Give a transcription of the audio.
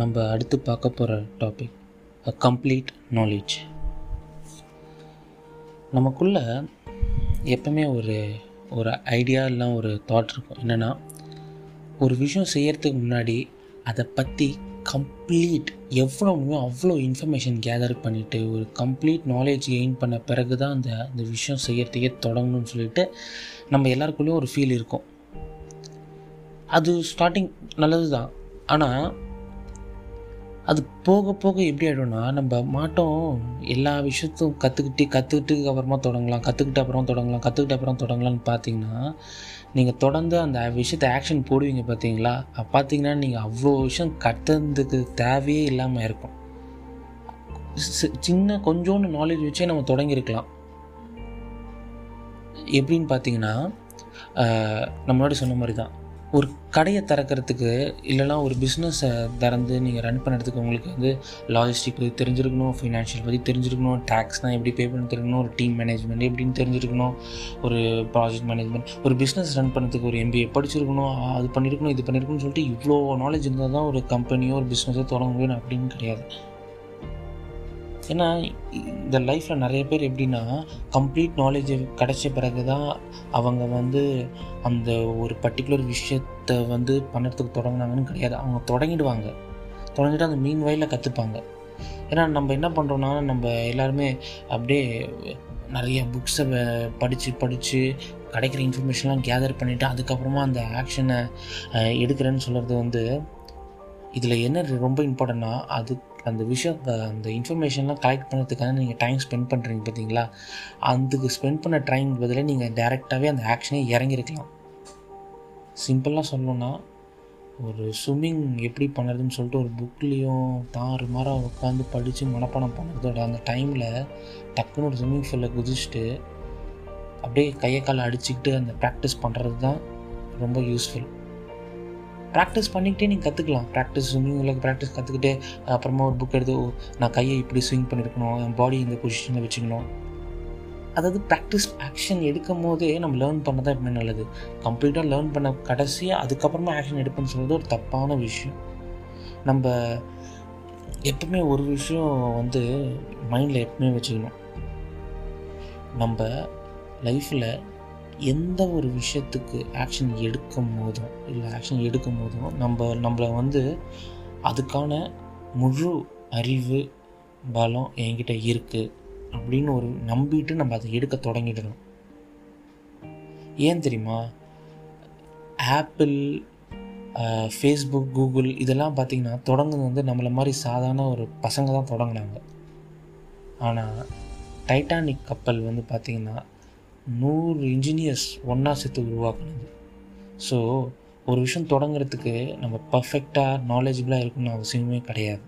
நம்ம அடுத்து பார்க்க போகிற டாபிக் அ கம்ப்ளீட் நாலேஜ் நமக்குள்ள எப்பவுமே ஒரு ஒரு ஐடியா இல்லை ஒரு தாட் இருக்கும். என்னென்னா ஒரு விஷயம் செய்கிறதுக்கு முன்னாடி அதை பற்றி கம்ப்ளீட் எவ்வளோ அவ்வளோ இன்ஃபர்மேஷன் கேதர் பண்ணிவிட்டு ஒரு கம்ப்ளீட் நாலேஜ் கெயின் பண்ண பிறகு தான் அந்த அந்த விஷயம் செய்கிறதுக்கே தொடங்கணும்னு சொல்லிட்டு நம்ம எல்லாருக்குள்ளேயும் ஒரு ஃபீல் இருக்கும். அது ஸ்டார்டிங் நல்லது தான் ஆனால் அது போக போக எப்படி ஆகிடும்னா நம்ம மாட்டோம். எல்லா விஷயத்தையும் கற்றுக்கிட்டு கற்றுக்கிட்டு அப்புறமா தொடங்கலாம் கற்றுக்கிட்ட அப்புறம் தொடங்கலாம் கற்றுக்கிட்ட அப்புறம் தொடங்கலாம்னு பார்த்தீங்கன்னா நீங்கள் தொடர்ந்து அந்த விஷயத்தை ஆக்ஷன் போடுவீங்க பார்த்தீங்களா அப்போ பார்த்தீங்கன்னா நீங்கள் அவ்வளோ விஷயம் கற்றுறதுக்கு தேவையே இல்லாமல் இருக்கும். சி- சின்ன கொஞ்சோண்டு நாலேஜ் வச்சே நம்ம தொடங்கியிருக்கலாம் எப்படின்னு பார்த்தீங்கன்னா ஆஹ், நம்ம முன்னாடி சொன்ன மாதிரி தான் ஒரு கடையை திறக்கிறதுக்கு இல்லைனா ஒரு பிஸ்னஸை திறந்து நீங்கள் ரன் பண்ணுறதுக்கு உங்களுக்கு வந்து லாஜிஸ்டிக் பற்றி தெரிஞ்சிருக்கணும் ஃபினான்ஷியல் பற்றி தெரிஞ்சிருக்கணும் டேக்ஸ்னால் எப்படி பே பண்ண தெரிஞ்சிருக்கணும் ஒரு டீம் மேனேஜ்மெண்ட் எப்படின்னு தெரிஞ்சிருக்கணும் ஒரு ப்ராஜெக்ட் மேனேஜ்மெண்ட் ஒரு பிஸ்னஸ் ரன் பண்ணுறதுக்கு ஒரு எம்பிஏ படிச்சிருக்கணும் அது பண்ணியிருக்கணும் இது பண்ணியிருக்கணும்னு சொல்லிட்டு இவ்வளோ நாலேஜ் இருந்தால் தான் ஒரு கம்பெனியோ ஒரு பிஸ்னஸோ தொடங்க முடியும் அப்படின்னு கிடையாது. ஏன்னா இந்த லைஃப்பில் நிறைய பேர் எப்படின்னா கம்ப்ளீட் நாலேஜ் கிடைச்ச பிறகு தான் அவங்க வந்து அந்த ஒரு பர்டிகுலர் விஷயத்தை வந்து பண்ணுறதுக்கு தொடங்கினாங்கன்னு கிடையாது. அவங்க தொடங்கிடுவாங்க. தொடங்கிட்டு அந்த மீன் வயலில் கற்றுப்பாங்க ஏன்னா நம்ம என்ன பண்ணுறோன்னா நம்ம எல்லாருமே அப்படியே நிறைய புக்ஸை படித்து படித்து கிடைக்கிற இன்ஃபர்மேஷன்லாம் கேதர் பண்ணிவிட்டு அதுக்கப்புறமா அந்த ஆக்ஷனை எடுக்கிறேன்னு சொல்கிறது வந்து இதில் என்ன ரொம்ப இம்பார்ட்டன்னா அது அந்த விஷயம் அந்த இன்ஃபர்மேஷன்லாம் கலெக்ட் பண்ணுறதுக்காக நீங்கள் டைம் ஸ்பெண்ட் பண்ணுறீங்க பார்த்தீங்களா அதுக்கு ஸ்பெண்ட் பண்ண டைம் பதிலாக நீங்கள் டேரெக்டாகவே அந்த ஆக்ஷனே இறங்கியிருக்கலாம் சிம்பிளாக சொல்லணும்னா ஒரு ஸ்விம்மிங் எப்படி பண்ணுறதுன்னு சொல்லிட்டு ஒரு புக்லேயும் தாறு மாற உட்காந்து படித்து மனப்பாடம் பண்ணுறதோட அந்த டைமில் டக்குன்னு ஒரு ஸ்விம்மிங் ஃபூலில் குதிச்சுட்டு அப்படியே கையை காலை அடிச்சுக்கிட்டு அந்த ப்ராக்டிஸ் பண்ணுறது தான் ரொம்ப யூஸ்ஃபுல் ப்ராக்டிஸ் பண்ணிக்கிட்டே நீங்கள் கற்றுக்கலாம் ப்ராக்டிஸ் ஸ்விம்மிங்கில் ப்ராக்டிஸ் கற்றுக்கிட்டே அப்புறமா ஒரு புக் எடுத்து நான் கையை இப்படி ஸ்விங் பண்ணியிருக்கணும் என் பாடி இந்த பொசிஷனில் வச்சுக்கணும். அதாவது ப்ராக்டிஸ் ஆக்ஷன் எடுக்கும் போதே நம்ம லேர்ன் பண்ண தான் எப்பவுமே நல்லது. கம்ப்ளீட்டாக லேர்ன் பண்ண கடைசியாக அதுக்கப்புறமா ஆக்ஷன் எடுப்புன்னு சொல்கிறது ஒரு தப்பான விஷயம். நம்ம எப்பவுமே ஒரு விஷயம் வந்து மைண்டில் எப்பவுமே வச்சுக்கணும். நம்ம லைஃப்பில் எந்த ஒரு விஷயத்துக்கு ஆக்ஷன் எடுக்கும் போதும் இல்லை ஆக்ஷன் எடுக்கும் போதும் நம்ம நம்மளை வந்து அதுக்கான முழு அறிவு பலம் என்கிட்ட இருக்குது அப்படின்னு ஒரு நம்பிட்டு நம்ம அதை எடுக்க தொடங்கிடணும். ஏன் தெரியுமா? ஆப்பிள் ஃபேஸ்புக் கூகுள் இதெல்லாம் பார்த்திங்கன்னா தொடங்குனது வந்து நம்மளை மாதிரி சாதாரண ஒரு பசங்க தான் தொடங்கினாங்க. ஆனால் டைட்டானிக் கப்பல் வந்து பார்த்திங்கன்னா நூறு இன்ஜினியர்ஸ் ஒன்றா சேர்த்து உருவாக்குனது. ஸோ ஒரு விஷயம் தொடங்குறதுக்கு நம்ம பர்ஃபெக்டாக நாலேஜபிளாக இருக்கணும்னு அவசியமே கிடையாது.